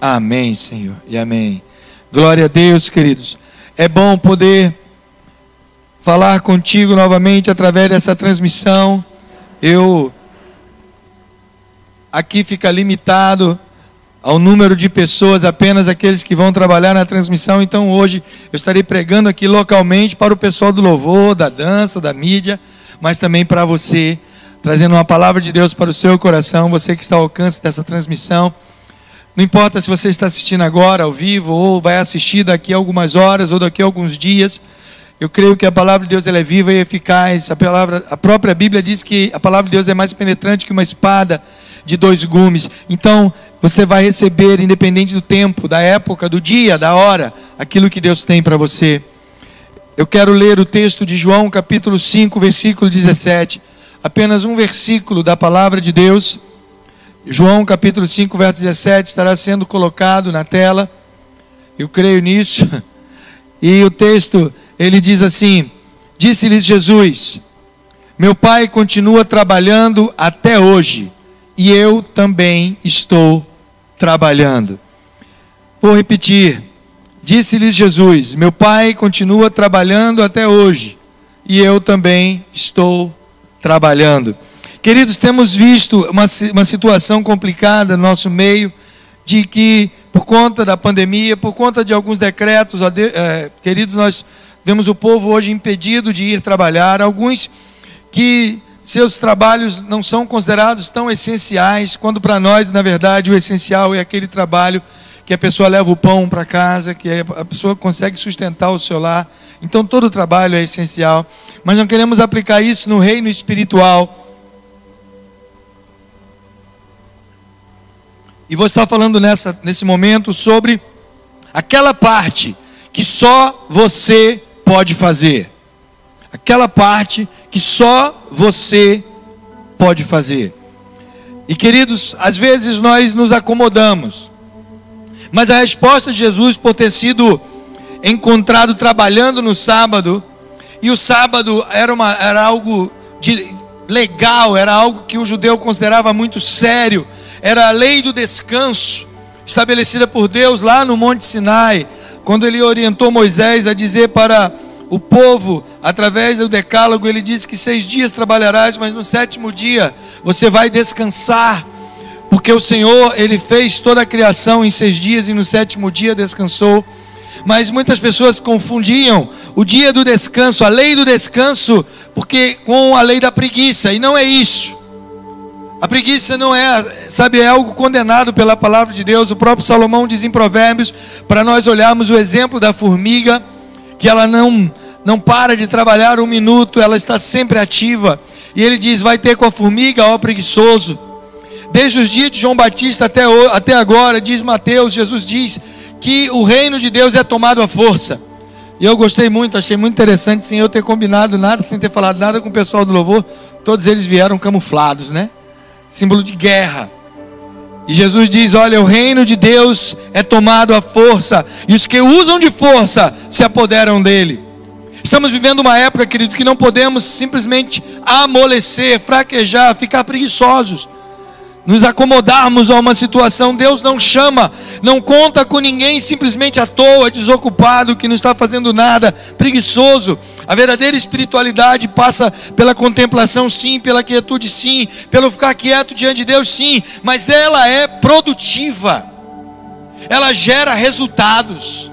Amém, Senhor, e amém. Glória a Deus, queridos. É bom poder falar contigo novamente através dessa transmissão. Eu aqui fica limitado ao número de pessoas, apenas aqueles que vão trabalhar na transmissão. Então hoje eu estarei pregando aqui localmente para o pessoal do louvor, da dança, da mídia, mas também para você, trazendo uma palavra de Deus para o seu coração, você que está ao alcance dessa transmissão. Não importa se você está assistindo agora ao vivo ou vai assistir daqui a algumas horas ou daqui a alguns dias. Eu creio que a palavra de Deus ela é viva e eficaz. A, palavra, a própria Bíblia diz que a palavra de Deus é mais penetrante que uma espada de dois gumes. Então, você vai receber, independente do tempo, da época, do dia, da hora, aquilo que Deus tem para você. Eu quero ler o texto de João, capítulo 5, versículo 17. Apenas um versículo da palavra de Deus João capítulo 5, verso 17 estará sendo colocado na tela. Eu creio nisso. E o texto, ele diz assim: Disse-lhes Jesus: Meu pai continua trabalhando até hoje, e eu também estou trabalhando. Vou repetir. Disse-lhes Jesus: Meu pai continua trabalhando até hoje, e eu também estou trabalhando. Queridos, temos visto uma, uma situação complicada no nosso meio, de que, por conta da pandemia, por conta de alguns decretos, é, queridos, nós vemos o povo hoje impedido de ir trabalhar, alguns que seus trabalhos não são considerados tão essenciais, quando para nós, na verdade, o essencial é aquele trabalho que a pessoa leva o pão para casa, que a pessoa consegue sustentar o seu lar. Então, todo trabalho é essencial. Mas não queremos aplicar isso no reino espiritual E vou estar falando nessa, nesse momento sobre aquela parte que só você pode fazer. Aquela parte que só você pode fazer. E queridos, às vezes nós nos acomodamos. Mas a resposta de Jesus por ter sido encontrado trabalhando no sábado, e o sábado era, uma, era algo de, legal, era algo que o judeu considerava muito sério era a lei do descanso, estabelecida por Deus lá no Monte Sinai, quando ele orientou Moisés a dizer para o povo, através do decálogo, ele disse que seis dias trabalharás, mas no sétimo dia você vai descansar, porque o Senhor, ele fez toda a criação em seis dias e no sétimo dia descansou. Mas muitas pessoas confundiam o dia do descanso, a lei do descanso, porque com a lei da preguiça, e não é isso. A preguiça não é, sabe, é algo condenado pela palavra de Deus. O próprio Salomão diz em Provérbios, para nós olharmos o exemplo da formiga, que ela não não para de trabalhar um minuto, ela está sempre ativa. E ele diz: vai ter com a formiga, ó preguiçoso. Desde os dias de João Batista até, até agora, diz Mateus, Jesus diz que o reino de Deus é tomado à força. E eu gostei muito, achei muito interessante, sem eu ter combinado nada, sem ter falado nada com o pessoal do louvor. Todos eles vieram camuflados, né? Símbolo de guerra. E Jesus diz: Olha, o reino de Deus é tomado à força, e os que usam de força se apoderam dele. Estamos vivendo uma época, querido, que não podemos simplesmente amolecer, fraquejar, ficar preguiçosos nos acomodarmos a uma situação. Deus não chama, não conta com ninguém simplesmente à toa, desocupado, que não está fazendo nada, preguiçoso. A verdadeira espiritualidade passa pela contemplação, sim, pela quietude, sim, pelo ficar quieto diante de Deus, sim, mas ela é produtiva, ela gera resultados.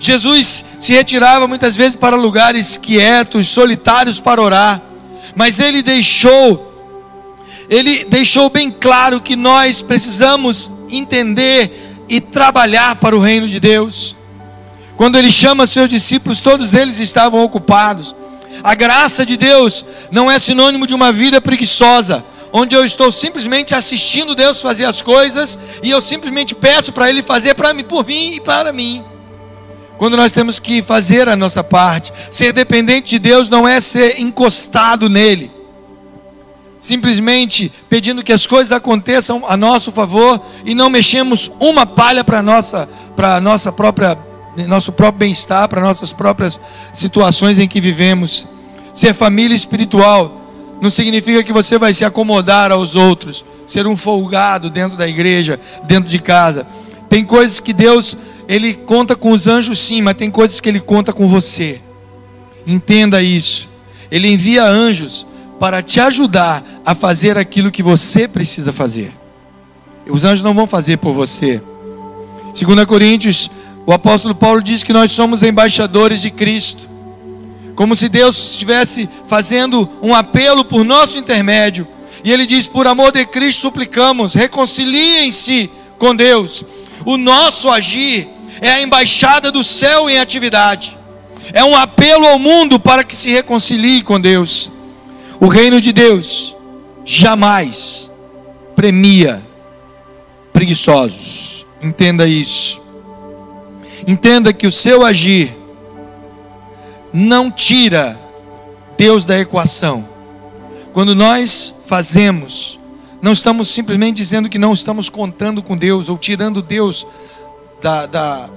Jesus se retirava muitas vezes para lugares quietos, solitários para orar, mas ele deixou ele deixou bem claro que nós precisamos entender e trabalhar para o reino de Deus. Quando ele chama seus discípulos, todos eles estavam ocupados. A graça de Deus não é sinônimo de uma vida preguiçosa, onde eu estou simplesmente assistindo Deus fazer as coisas e eu simplesmente peço para Ele fazer para mim, por mim e para mim. Quando nós temos que fazer a nossa parte, ser dependente de Deus não é ser encostado nele simplesmente pedindo que as coisas aconteçam a nosso favor e não mexemos uma palha para nossa para nossa própria nosso próprio bem-estar, para nossas próprias situações em que vivemos. Ser família espiritual não significa que você vai se acomodar aos outros, ser um folgado dentro da igreja, dentro de casa. Tem coisas que Deus, ele conta com os anjos sim, mas tem coisas que ele conta com você. Entenda isso. Ele envia anjos para te ajudar a fazer aquilo que você precisa fazer. Os anjos não vão fazer por você. 2 Coríntios, o apóstolo Paulo diz que nós somos embaixadores de Cristo. Como se Deus estivesse fazendo um apelo por nosso intermédio. E ele diz: Por amor de Cristo suplicamos, reconciliem-se com Deus. O nosso agir é a embaixada do céu em atividade. É um apelo ao mundo para que se reconcilie com Deus. O reino de Deus jamais premia preguiçosos. Entenda isso. Entenda que o seu agir não tira Deus da equação. Quando nós fazemos, não estamos simplesmente dizendo que não estamos contando com Deus ou tirando Deus da, da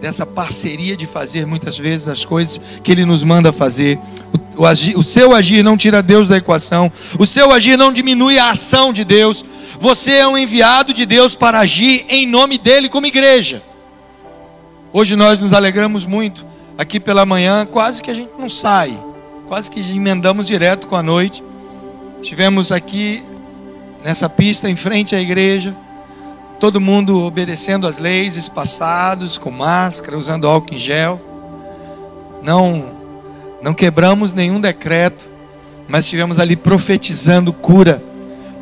dessa parceria de fazer muitas vezes as coisas que Ele nos manda fazer. O, o, agir, o seu agir não tira Deus da equação, o seu agir não diminui a ação de Deus. Você é um enviado de Deus para agir em nome dEle como igreja. Hoje nós nos alegramos muito. Aqui pela manhã, quase que a gente não sai, quase que emendamos direto com a noite. Estivemos aqui nessa pista em frente à igreja todo mundo obedecendo as leis, espaçados, com máscara, usando álcool em gel. Não, não quebramos nenhum decreto, mas estivemos ali profetizando cura,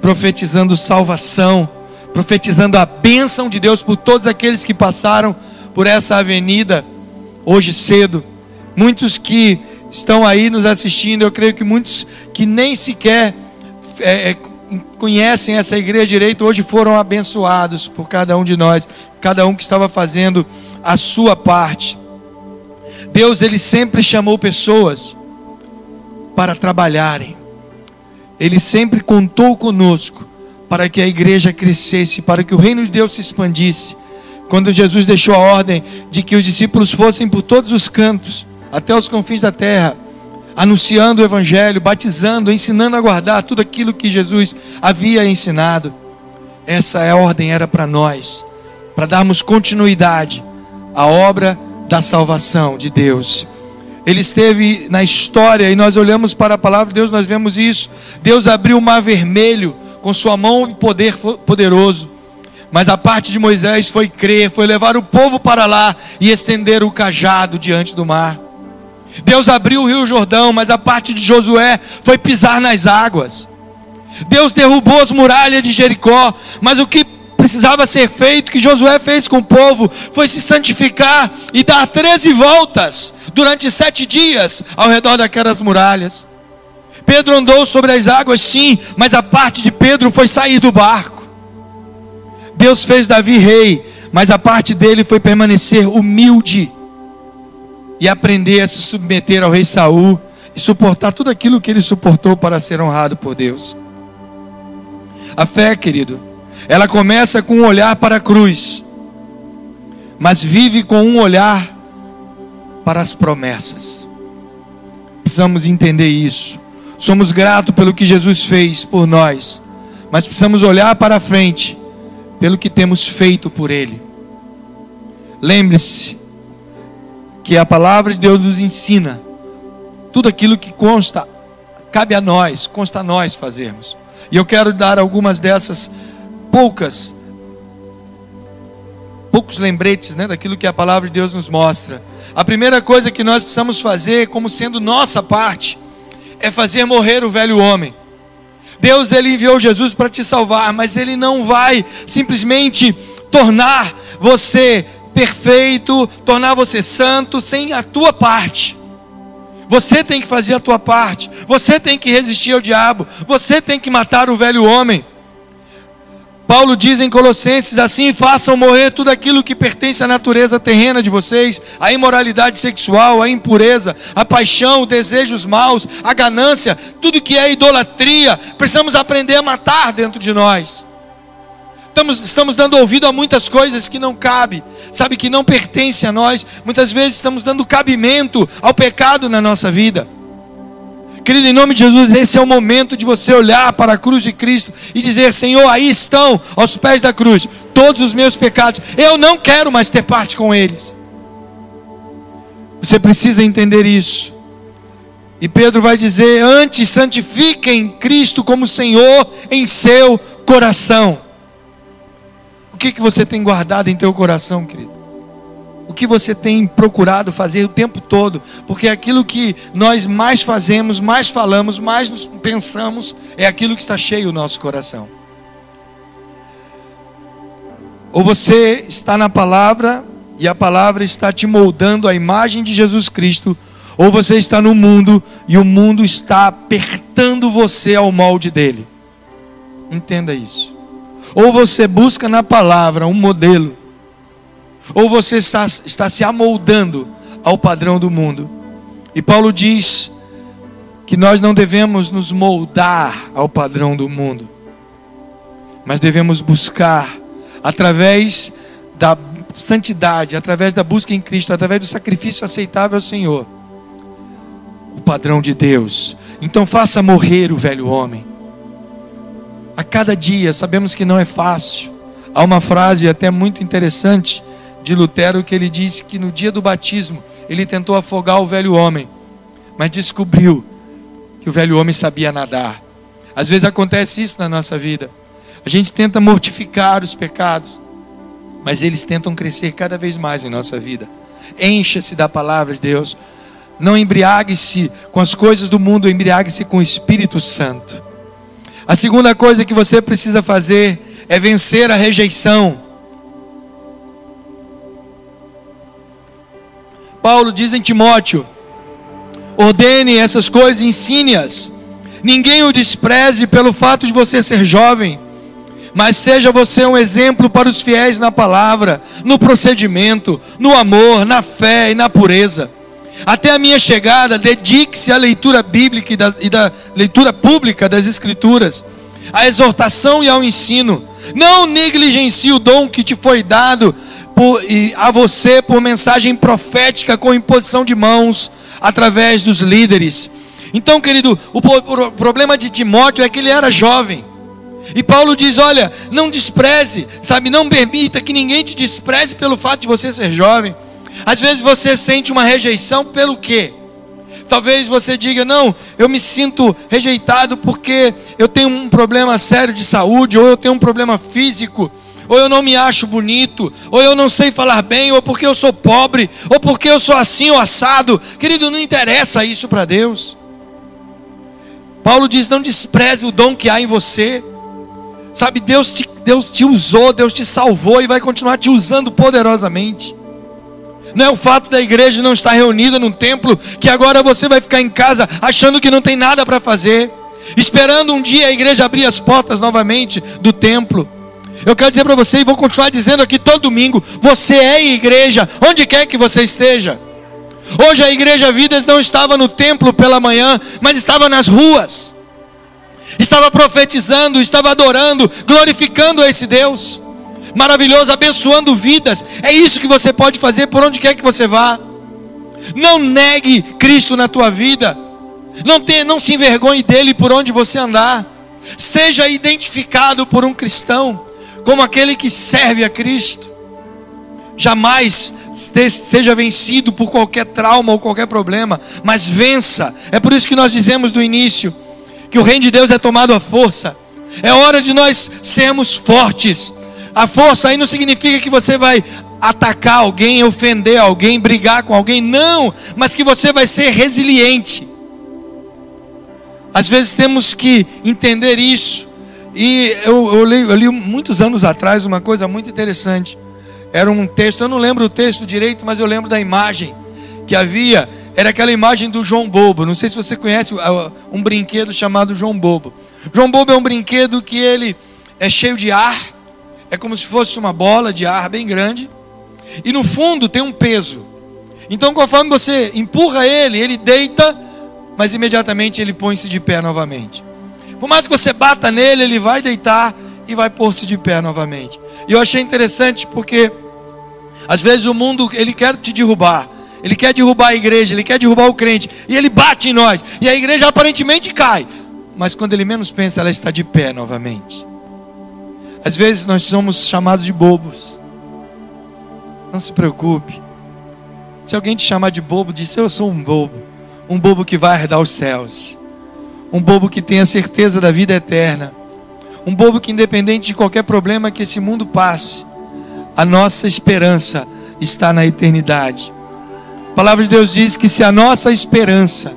profetizando salvação, profetizando a bênção de Deus por todos aqueles que passaram por essa avenida hoje cedo. Muitos que estão aí nos assistindo, eu creio que muitos que nem sequer é, é, conhecem essa igreja direito hoje foram abençoados por cada um de nós, cada um que estava fazendo a sua parte. Deus ele sempre chamou pessoas para trabalharem. Ele sempre contou conosco para que a igreja crescesse, para que o reino de Deus se expandisse. Quando Jesus deixou a ordem de que os discípulos fossem por todos os cantos, até os confins da terra, anunciando o Evangelho, batizando, ensinando a guardar tudo aquilo que Jesus havia ensinado. Essa é ordem era para nós, para darmos continuidade à obra da salvação de Deus. Ele esteve na história e nós olhamos para a palavra de Deus, nós vemos isso. Deus abriu o mar vermelho com sua mão e poder poderoso. Mas a parte de Moisés foi crer, foi levar o povo para lá e estender o cajado diante do mar. Deus abriu o rio Jordão, mas a parte de Josué foi pisar nas águas. Deus derrubou as muralhas de Jericó, mas o que precisava ser feito, que Josué fez com o povo, foi se santificar e dar 13 voltas durante sete dias ao redor daquelas muralhas. Pedro andou sobre as águas, sim, mas a parte de Pedro foi sair do barco. Deus fez Davi rei, mas a parte dele foi permanecer humilde e aprender a se submeter ao rei Saul e suportar tudo aquilo que ele suportou para ser honrado por Deus. A fé, querido, ela começa com um olhar para a cruz, mas vive com um olhar para as promessas. Precisamos entender isso. Somos gratos pelo que Jesus fez por nós, mas precisamos olhar para frente pelo que temos feito por Ele. Lembre-se, que a palavra de Deus nos ensina. Tudo aquilo que consta, cabe a nós, consta a nós fazermos. E eu quero dar algumas dessas poucas, poucos lembretes né, daquilo que a palavra de Deus nos mostra. A primeira coisa que nós precisamos fazer, como sendo nossa parte, é fazer morrer o velho homem. Deus ele enviou Jesus para te salvar, mas ele não vai simplesmente tornar você perfeito, tornar você santo sem a tua parte. Você tem que fazer a tua parte. Você tem que resistir ao diabo. Você tem que matar o velho homem. Paulo diz em Colossenses assim: façam morrer tudo aquilo que pertence à natureza terrena de vocês, a imoralidade sexual, a impureza, a paixão, os desejos maus, a ganância, tudo que é idolatria. Precisamos aprender a matar dentro de nós. Estamos, estamos dando ouvido a muitas coisas que não cabe, sabe, que não pertence a nós. Muitas vezes estamos dando cabimento ao pecado na nossa vida. Querido, em nome de Jesus, esse é o momento de você olhar para a cruz de Cristo e dizer: Senhor, aí estão, aos pés da cruz, todos os meus pecados. Eu não quero mais ter parte com eles. Você precisa entender isso. E Pedro vai dizer: antes santifiquem Cristo como Senhor em seu coração. O que, que você tem guardado em teu coração, querido? Que você tem procurado fazer o tempo todo? Porque aquilo que nós mais fazemos, mais falamos, mais pensamos, é aquilo que está cheio o nosso coração. Ou você está na palavra e a palavra está te moldando a imagem de Jesus Cristo, ou você está no mundo e o mundo está apertando você ao molde dele. Entenda isso. Ou você busca na palavra um modelo, ou você está, está se amoldando ao padrão do mundo. E Paulo diz que nós não devemos nos moldar ao padrão do mundo, mas devemos buscar através da santidade, através da busca em Cristo, através do sacrifício aceitável ao Senhor, o padrão de Deus. Então faça morrer o velho homem. A cada dia, sabemos que não é fácil. Há uma frase até muito interessante de Lutero que ele diz que no dia do batismo ele tentou afogar o velho homem, mas descobriu que o velho homem sabia nadar. Às vezes acontece isso na nossa vida. A gente tenta mortificar os pecados, mas eles tentam crescer cada vez mais em nossa vida. Encha-se da palavra de Deus. Não embriague-se com as coisas do mundo, embriague-se com o Espírito Santo. A segunda coisa que você precisa fazer é vencer a rejeição. Paulo diz em Timóteo: ordene essas coisas, ensine-as. Ninguém o despreze pelo fato de você ser jovem mas seja você um exemplo para os fiéis na palavra, no procedimento, no amor, na fé e na pureza. Até a minha chegada, dedique-se à leitura bíblica e da, e da leitura pública das Escrituras, à exortação e ao ensino. Não negligencie o dom que te foi dado por, a você por mensagem profética com imposição de mãos através dos líderes. Então, querido, o, o problema de Timóteo é que ele era jovem. E Paulo diz: olha, não despreze, sabe, não permita que ninguém te despreze pelo fato de você ser jovem. Às vezes você sente uma rejeição pelo quê? Talvez você diga: não, eu me sinto rejeitado porque eu tenho um problema sério de saúde, ou eu tenho um problema físico, ou eu não me acho bonito, ou eu não sei falar bem, ou porque eu sou pobre, ou porque eu sou assim ou assado. Querido, não interessa isso para Deus. Paulo diz: não despreze o dom que há em você. Sabe, Deus te, Deus te usou, Deus te salvou e vai continuar te usando poderosamente. Não é o fato da igreja não estar reunida num templo que agora você vai ficar em casa achando que não tem nada para fazer, esperando um dia a igreja abrir as portas novamente do templo. Eu quero dizer para você e vou continuar dizendo aqui todo domingo: você é igreja, onde quer que você esteja. Hoje a igreja Vidas não estava no templo pela manhã, mas estava nas ruas estava profetizando, estava adorando, glorificando a esse Deus maravilhoso, abençoando vidas. É isso que você pode fazer por onde quer que você vá. Não negue Cristo na tua vida. Não, tenha, não se envergonhe dele por onde você andar. Seja identificado por um cristão como aquele que serve a Cristo. Jamais seja vencido por qualquer trauma ou qualquer problema, mas vença. É por isso que nós dizemos no início que o reino de Deus é tomado à força. É hora de nós sermos fortes. A força aí não significa que você vai atacar alguém, ofender alguém, brigar com alguém, não, mas que você vai ser resiliente. Às vezes temos que entender isso. E eu, eu, li, eu li muitos anos atrás uma coisa muito interessante. Era um texto, eu não lembro o texto direito, mas eu lembro da imagem que havia era aquela imagem do João Bobo. Não sei se você conhece um brinquedo chamado João Bobo. João Bobo é um brinquedo que ele é cheio de ar, é como se fosse uma bola de ar bem grande, e no fundo tem um peso. Então, conforme você empurra ele, ele deita, mas imediatamente ele põe-se de pé novamente. Por mais que você bata nele, ele vai deitar e vai pôr-se de pé novamente. E eu achei interessante porque às vezes o mundo ele quer te derrubar, ele quer derrubar a igreja, ele quer derrubar o crente, e ele bate em nós, e a igreja aparentemente cai, mas quando ele menos pensa, ela está de pé novamente. Às vezes nós somos chamados de bobos. Não se preocupe. Se alguém te chamar de bobo, diz: Eu sou um bobo. Um bobo que vai herdar os céus. Um bobo que tem a certeza da vida eterna. Um bobo que, independente de qualquer problema que esse mundo passe, a nossa esperança está na eternidade. A palavra de Deus diz que se a nossa esperança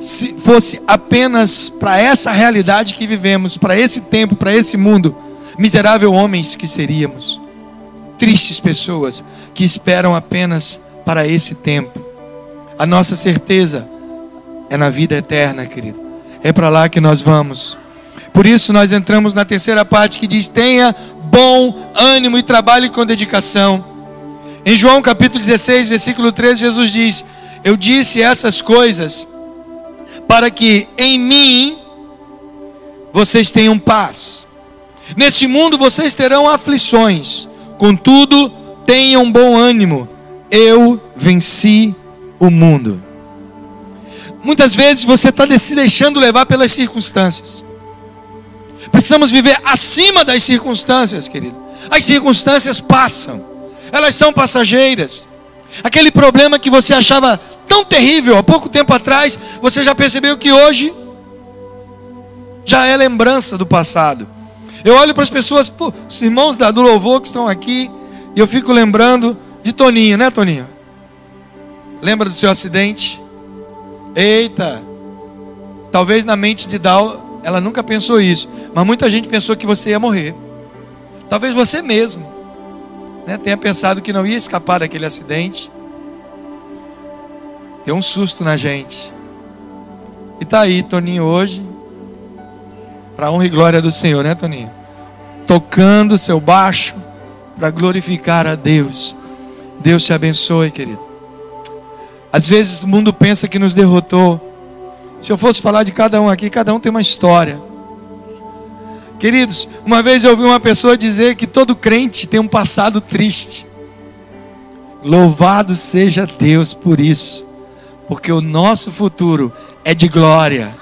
se fosse apenas para essa realidade que vivemos, para esse tempo, para esse mundo, miserável homens que seríamos. Tristes pessoas que esperam apenas para esse tempo. A nossa certeza é na vida eterna, querido. É para lá que nós vamos. Por isso nós entramos na terceira parte que diz: tenha bom ânimo e trabalhe com dedicação. Em João capítulo 16, versículo 13, Jesus diz: Eu disse essas coisas para que em mim vocês tenham paz. Neste mundo vocês terão aflições, contudo, tenham bom ânimo. Eu venci o mundo. Muitas vezes você está se deixando levar pelas circunstâncias. Precisamos viver acima das circunstâncias, querido. As circunstâncias passam, elas são passageiras. Aquele problema que você achava tão terrível há pouco tempo atrás, você já percebeu que hoje já é lembrança do passado. Eu olho para as pessoas, pô, os irmãos do louvor que estão aqui, e eu fico lembrando de Toninho, né, Toninho? Lembra do seu acidente? Eita! Talvez na mente de Dal, ela nunca pensou isso, mas muita gente pensou que você ia morrer. Talvez você mesmo né, tenha pensado que não ia escapar daquele acidente. Deu um susto na gente. E tá aí, Toninho, hoje, para honra e glória do Senhor, né, Toninho? Tocando seu baixo para glorificar a Deus. Deus te abençoe, querido. Às vezes o mundo pensa que nos derrotou. Se eu fosse falar de cada um aqui, cada um tem uma história. Queridos, uma vez eu ouvi uma pessoa dizer que todo crente tem um passado triste. Louvado seja Deus por isso, porque o nosso futuro é de glória.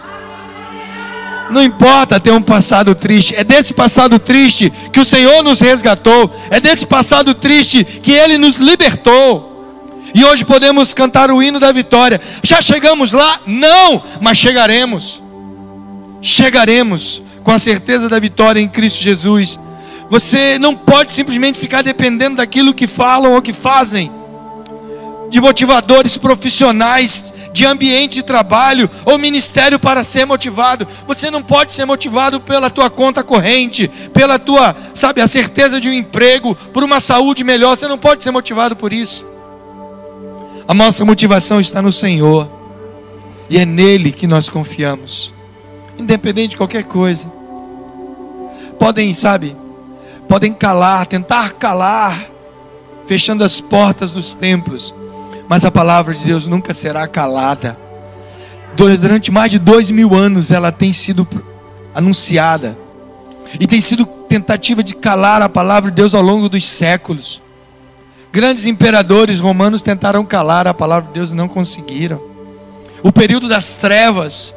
Não importa ter um passado triste, é desse passado triste que o Senhor nos resgatou, é desse passado triste que Ele nos libertou. E hoje podemos cantar o hino da vitória. Já chegamos lá? Não, mas chegaremos. Chegaremos com a certeza da vitória em Cristo Jesus. Você não pode simplesmente ficar dependendo daquilo que falam ou que fazem, de motivadores profissionais de ambiente de trabalho ou ministério para ser motivado. Você não pode ser motivado pela tua conta corrente, pela tua, sabe, a certeza de um emprego, por uma saúde melhor. Você não pode ser motivado por isso. A nossa motivação está no Senhor. E é nele que nós confiamos. Independente de qualquer coisa. Podem, sabe, podem calar, tentar calar, fechando as portas dos templos mas a palavra de Deus nunca será calada. Durante mais de dois mil anos ela tem sido anunciada. E tem sido tentativa de calar a palavra de Deus ao longo dos séculos. Grandes imperadores romanos tentaram calar a palavra de Deus e não conseguiram. O período das trevas,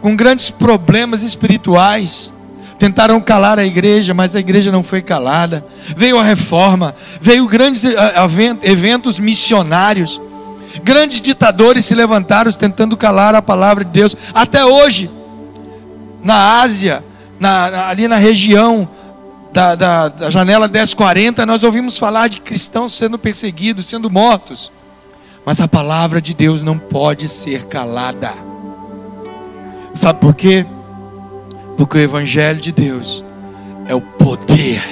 com grandes problemas espirituais, tentaram calar a igreja, mas a igreja não foi calada. Veio a reforma, veio grandes eh, eventos missionários Grandes ditadores se levantaram tentando calar a palavra de Deus. Até hoje, na Ásia, na, ali na região da, da, da janela 1040, nós ouvimos falar de cristãos sendo perseguidos, sendo mortos. Mas a palavra de Deus não pode ser calada. Sabe por quê? Porque o Evangelho de Deus é o poder,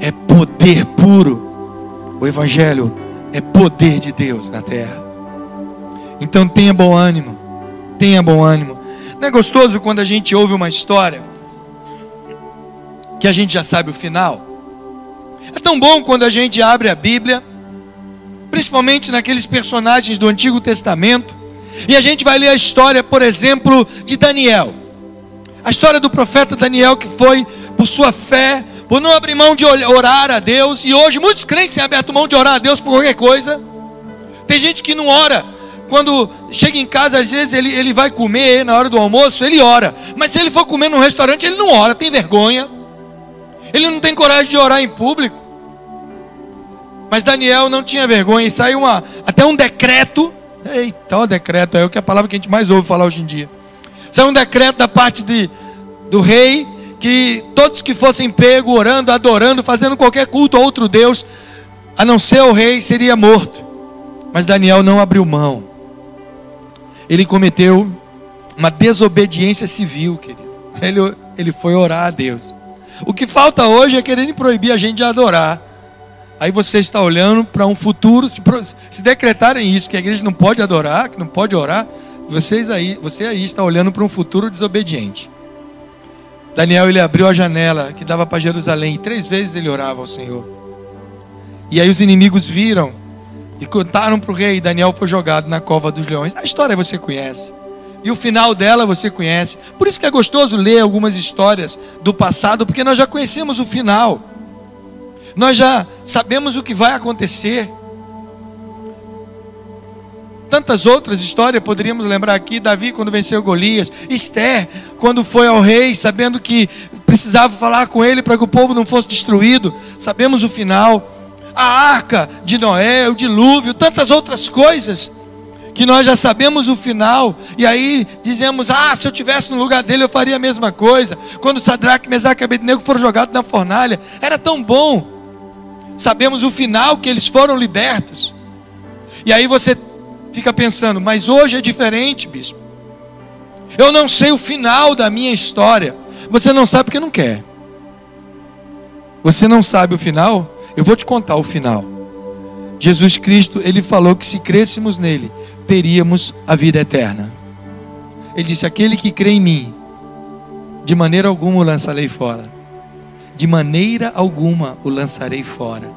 é poder puro. O Evangelho é poder de Deus na terra. Então tenha bom ânimo, tenha bom ânimo. Não é gostoso quando a gente ouve uma história que a gente já sabe o final? É tão bom quando a gente abre a Bíblia, principalmente naqueles personagens do Antigo Testamento, e a gente vai ler a história, por exemplo, de Daniel. A história do profeta Daniel que foi por sua fé por não abrir mão de orar a Deus. E hoje muitos crentes têm aberto mão de orar a Deus por qualquer coisa. Tem gente que não ora. Quando chega em casa, às vezes ele, ele vai comer na hora do almoço, ele ora. Mas se ele for comer num restaurante, ele não ora, tem vergonha. Ele não tem coragem de orar em público. Mas Daniel não tinha vergonha e saiu uma, até um decreto. Eita, o decreto é o que a palavra que a gente mais ouve falar hoje em dia. Saiu um decreto da parte de, do rei que todos que fossem pego orando, adorando, fazendo qualquer culto a outro Deus, a não ser o rei, seria morto. Mas Daniel não abriu mão. Ele cometeu uma desobediência civil, querido. Ele, ele foi orar a Deus. O que falta hoje é querendo proibir a gente de adorar. Aí você está olhando para um futuro, se, se decretarem isso, que a igreja não pode adorar, que não pode orar, vocês aí, você aí está olhando para um futuro desobediente. Daniel ele abriu a janela que dava para Jerusalém e três vezes ele orava ao Senhor. E aí os inimigos viram e contaram para o rei. Daniel foi jogado na cova dos leões. A história você conhece. E o final dela você conhece. Por isso que é gostoso ler algumas histórias do passado, porque nós já conhecemos o final nós já sabemos o que vai acontecer. Tantas outras histórias poderíamos lembrar aqui: Davi, quando venceu Golias, Esther, quando foi ao rei, sabendo que precisava falar com ele para que o povo não fosse destruído, sabemos o final. A arca de Noé, o dilúvio, tantas outras coisas que nós já sabemos o final, e aí dizemos: Ah, se eu tivesse no lugar dele, eu faria a mesma coisa. Quando Sadraque, Mesaque e Abednego foram jogados na fornalha, era tão bom sabemos o final que eles foram libertos. E aí você fica pensando, mas hoje é diferente, bispo. Eu não sei o final da minha história. Você não sabe porque não quer. Você não sabe o final? Eu vou te contar o final. Jesus Cristo, ele falou que se crêssemos nele, teríamos a vida eterna. Ele disse: Aquele que crê em mim, de maneira alguma o lançarei fora de maneira alguma o lançarei fora.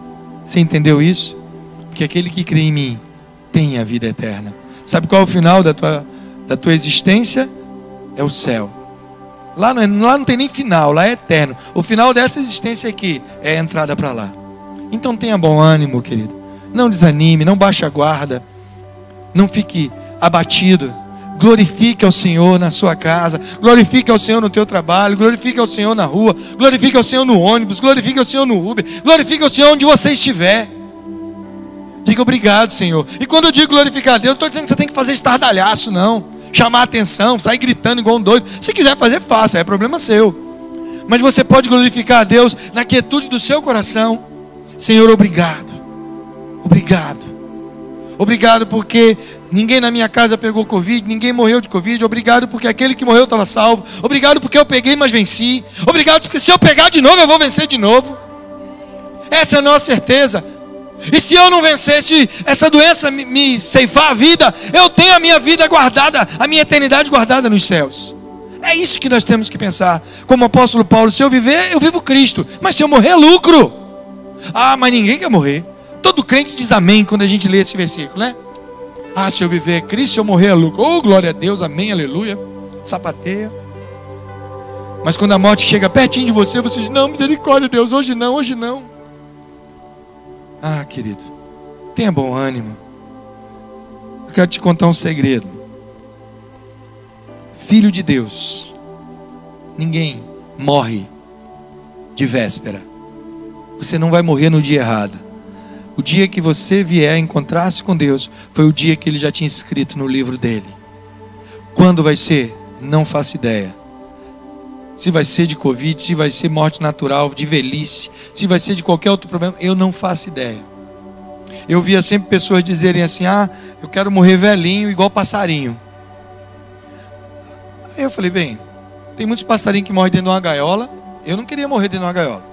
Você entendeu isso? Porque aquele que crê em mim tem a vida eterna. Sabe qual é o final da tua, da tua existência? É o céu. Lá não, é, lá não tem nem final, lá é eterno. O final dessa existência aqui é a entrada para lá. Então tenha bom ânimo, querido. Não desanime, não baixe a guarda. Não fique abatido. Glorifique ao Senhor na sua casa, glorifique ao Senhor no teu trabalho, glorifique ao Senhor na rua, glorifique ao Senhor no ônibus, glorifique ao Senhor no Uber, glorifique ao Senhor onde você estiver. Diga obrigado, Senhor. E quando eu digo glorificar a Deus, não estou dizendo que você tem que fazer estardalhaço, não. Chamar atenção, sair gritando igual um doido. Se quiser fazer, faça, é problema seu. Mas você pode glorificar a Deus na quietude do seu coração. Senhor, obrigado. Obrigado. Obrigado porque Ninguém na minha casa pegou Covid, ninguém morreu de Covid. Obrigado porque aquele que morreu estava salvo. Obrigado porque eu peguei, mas venci. Obrigado porque se eu pegar de novo, eu vou vencer de novo. Essa é a nossa certeza. E se eu não vencesse essa doença me, me ceifar a vida, eu tenho a minha vida guardada, a minha eternidade guardada nos céus. É isso que nós temos que pensar. Como o apóstolo Paulo, se eu viver, eu vivo Cristo. Mas se eu morrer, lucro. Ah, mas ninguém quer morrer. Todo crente diz amém quando a gente lê esse versículo, né? Ah, se eu viver é Cristo, se eu morrer é lucro. Oh, glória a Deus, amém, aleluia. Sapateia. Mas quando a morte chega pertinho de você, você diz: Não, misericórdia, Deus, hoje não, hoje não. Ah, querido, tenha bom ânimo. Eu quero te contar um segredo. Filho de Deus, ninguém morre de véspera. Você não vai morrer no dia errado. O dia que você vier encontrar-se com Deus foi o dia que ele já tinha escrito no livro dele. Quando vai ser? Não faço ideia. Se vai ser de Covid, se vai ser morte natural, de velhice, se vai ser de qualquer outro problema, eu não faço ideia. Eu via sempre pessoas dizerem assim: ah, eu quero morrer velhinho, igual passarinho. Aí eu falei: bem, tem muitos passarinhos que morrem dentro de uma gaiola. Eu não queria morrer dentro de uma gaiola.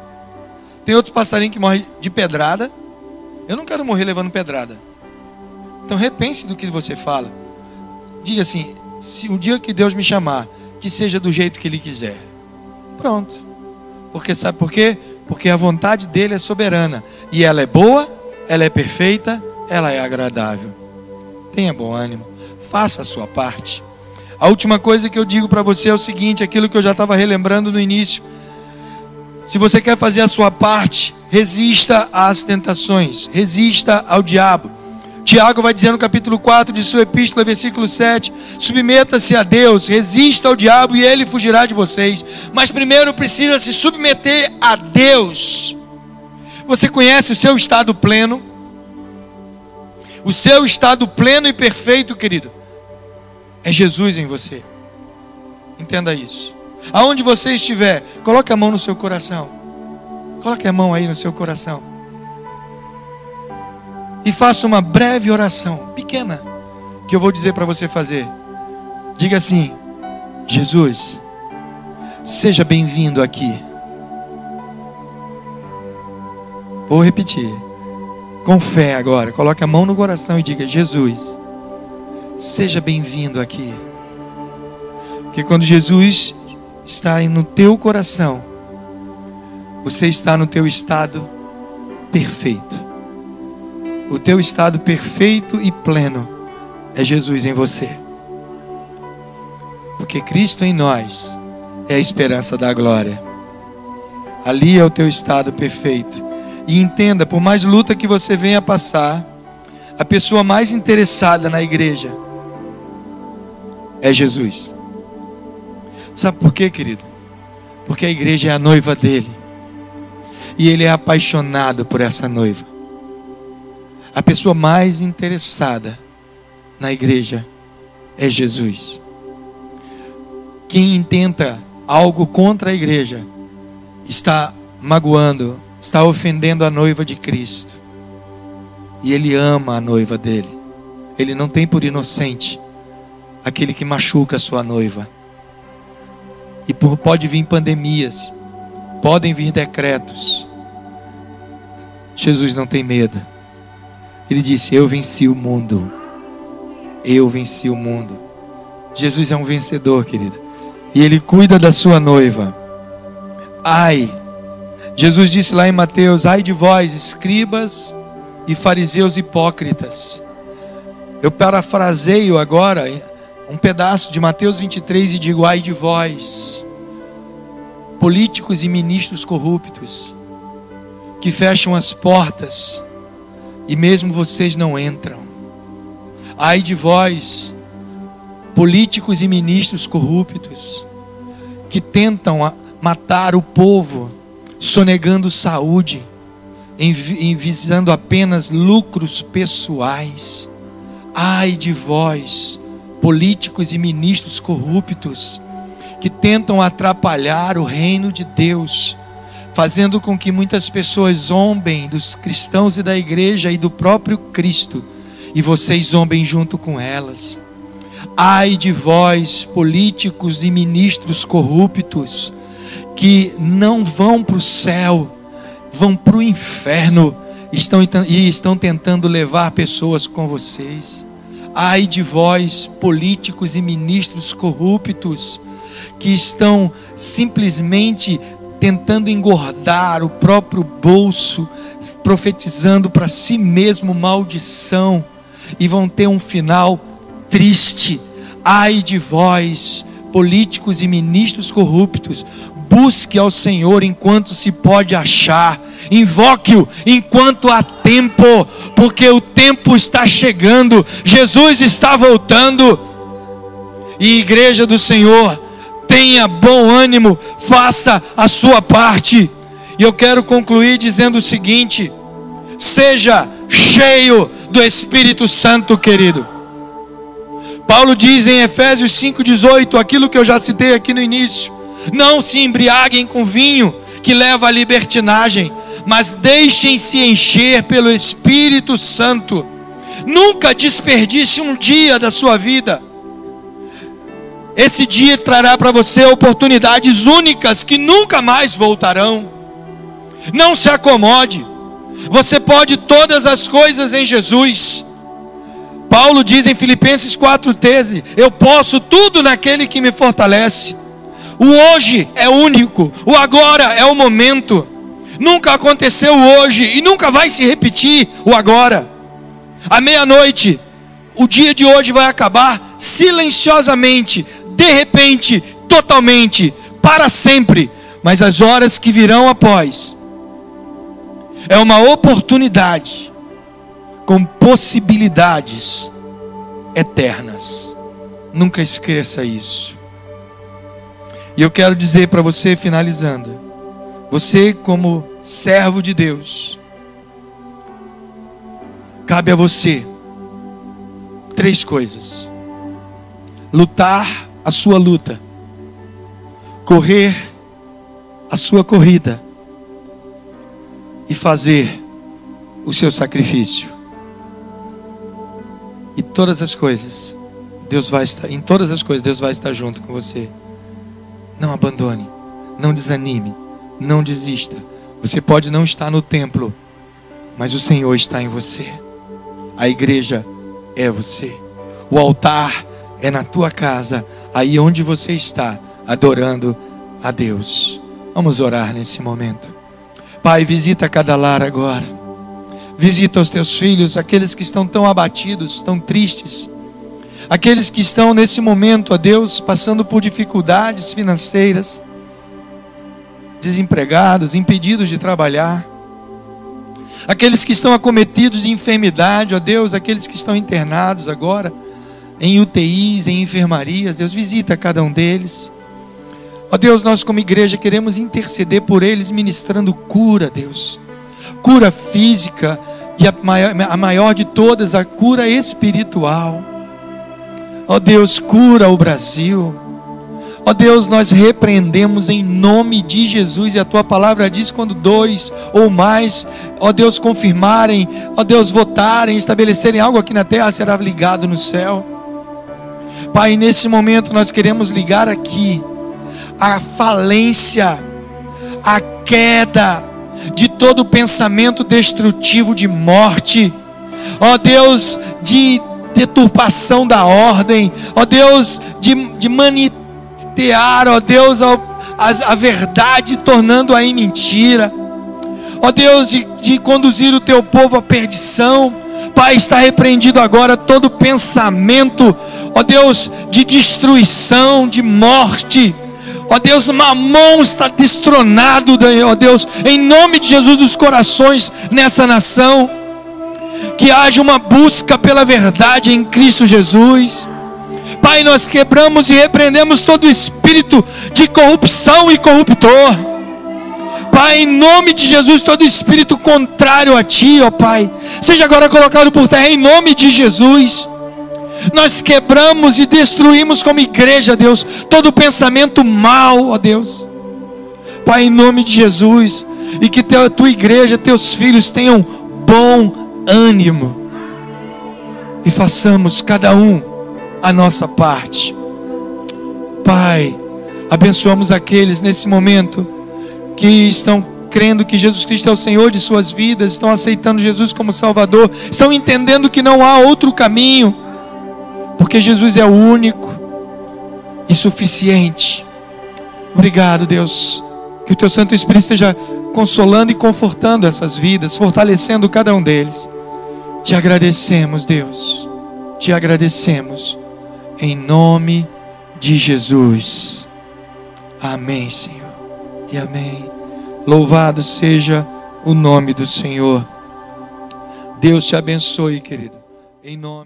Tem outros passarinhos que morrem de pedrada. Eu não quero morrer levando pedrada. Então repense do que você fala. Diga assim: se um dia que Deus me chamar, que seja do jeito que Ele quiser. Pronto. Porque sabe por quê? Porque a vontade dele é soberana. E ela é boa, ela é perfeita, ela é agradável. Tenha bom ânimo. Faça a sua parte. A última coisa que eu digo para você é o seguinte: aquilo que eu já estava relembrando no início. Se você quer fazer a sua parte, resista às tentações, resista ao diabo. Tiago vai dizer no capítulo 4 de sua epístola, versículo 7: submeta-se a Deus, resista ao diabo e ele fugirá de vocês. Mas primeiro precisa se submeter a Deus. Você conhece o seu estado pleno? O seu estado pleno e perfeito, querido, é Jesus em você. Entenda isso. Aonde você estiver, coloque a mão no seu coração. Coloque a mão aí no seu coração e faça uma breve oração, pequena, que eu vou dizer para você fazer. Diga assim: Jesus, seja bem-vindo aqui. Vou repetir. Com fé agora. Coloque a mão no coração e diga: Jesus, seja bem-vindo aqui. Porque quando Jesus está no teu coração, você está no teu estado perfeito. O teu estado perfeito e pleno é Jesus em você. Porque Cristo em nós é a esperança da glória. Ali é o teu estado perfeito. E entenda, por mais luta que você venha passar, a pessoa mais interessada na igreja é Jesus. Sabe por quê, querido? Porque a igreja é a noiva dele. E ele é apaixonado por essa noiva a pessoa mais interessada na igreja é Jesus. Quem intenta algo contra a igreja está magoando, está ofendendo a noiva de Cristo. E ele ama a noiva dele. Ele não tem por inocente aquele que machuca a sua noiva. E por, pode vir pandemias, podem vir decretos. Jesus não tem medo. Ele disse: Eu venci o mundo. Eu venci o mundo. Jesus é um vencedor, querido. E ele cuida da sua noiva. Ai, Jesus disse lá em Mateus: Ai de vós, escribas e fariseus hipócritas. Eu parafraseio agora um pedaço de Mateus 23 e digo: Ai de vós, políticos e ministros corruptos, que fecham as portas e mesmo vocês não entram. Ai de vós, políticos e ministros corruptos, que tentam matar o povo, sonegando saúde, envisando apenas lucros pessoais. Ai de vós, políticos e ministros corruptos, que tentam atrapalhar o reino de Deus fazendo com que muitas pessoas zombem dos cristãos e da igreja e do próprio Cristo, e vocês zombem junto com elas. Ai de vós, políticos e ministros corruptos, que não vão para o céu, vão para o inferno estão, e estão tentando levar pessoas com vocês. Ai de vós, políticos e ministros corruptos, que estão simplesmente tentando engordar o próprio bolso, profetizando para si mesmo maldição, e vão ter um final triste. Ai de vós, políticos e ministros corruptos, busque ao Senhor enquanto se pode achar, invoque-o enquanto há tempo, porque o tempo está chegando, Jesus está voltando, e igreja do Senhor, tenha bom ânimo, faça a sua parte. E eu quero concluir dizendo o seguinte: seja cheio do Espírito Santo, querido. Paulo diz em Efésios 5,18, aquilo que eu já citei aqui no início: não se embriaguem com vinho, que leva à libertinagem, mas deixem-se encher pelo Espírito Santo. Nunca desperdice um dia da sua vida. Esse dia trará para você oportunidades únicas que nunca mais voltarão. Não se acomode. Você pode todas as coisas em Jesus. Paulo diz em Filipenses 4,13: Eu posso tudo naquele que me fortalece. O hoje é único, o agora é o momento. Nunca aconteceu hoje e nunca vai se repetir o agora. À meia-noite, o dia de hoje vai acabar silenciosamente, de repente, totalmente, para sempre, mas as horas que virão após é uma oportunidade com possibilidades eternas. Nunca esqueça isso. E eu quero dizer para você, finalizando, você, como servo de Deus, cabe a você três coisas: lutar a sua luta, correr a sua corrida e fazer o seu sacrifício. E todas as coisas, Deus vai estar, em todas as coisas, Deus vai estar junto com você. Não abandone, não desanime, não desista. Você pode não estar no templo, mas o Senhor está em você. A igreja é você. O altar é na tua casa, aí onde você está, adorando a Deus. Vamos orar nesse momento. Pai, visita cada lar agora. Visita os teus filhos, aqueles que estão tão abatidos, tão tristes. Aqueles que estão nesse momento, a Deus, passando por dificuldades financeiras, desempregados, impedidos de trabalhar. Aqueles que estão acometidos de enfermidade, ó Deus, aqueles que estão internados agora em UTIs, em enfermarias, Deus visita cada um deles. Ó Deus, nós como igreja queremos interceder por eles, ministrando cura, Deus. Cura física e a maior, a maior de todas, a cura espiritual. Ó Deus, cura o Brasil. Ó Deus, nós repreendemos em nome de Jesus, e a tua palavra diz: quando dois ou mais, ó Deus, confirmarem, ó Deus, votarem, estabelecerem algo aqui na terra, será ligado no céu. Pai, nesse momento nós queremos ligar aqui a falência, a queda de todo pensamento destrutivo de morte, ó Deus, de deturpação da ordem, ó Deus, de, de manitear, ó Deus, a, a, a verdade tornando-a em mentira, ó Deus, de, de conduzir o teu povo à perdição. Pai, está repreendido agora todo pensamento, ó Deus, de destruição, de morte Ó Deus, Mamon está destronado, ó Deus, em nome de Jesus dos corações nessa nação. Que haja uma busca pela verdade em Cristo Jesus. Pai, nós quebramos e repreendemos todo espírito de corrupção e corruptor. Pai, em nome de Jesus, todo espírito contrário a Ti, ó Pai, seja agora colocado por terra em nome de Jesus. Nós quebramos e destruímos como igreja, Deus, todo pensamento mal, ó Deus. Pai, em nome de Jesus, e que tua igreja, teus filhos tenham bom ânimo. E façamos cada um a nossa parte. Pai, abençoamos aqueles nesse momento que estão crendo que Jesus Cristo é o Senhor de suas vidas, estão aceitando Jesus como Salvador, estão entendendo que não há outro caminho porque Jesus é o único e suficiente. Obrigado, Deus, que o Teu Santo Espírito esteja consolando e confortando essas vidas, fortalecendo cada um deles. Te agradecemos, Deus, te agradecemos, em nome de Jesus. Amém, Senhor, e amém. Louvado seja o nome do Senhor. Deus te abençoe, querido, em nome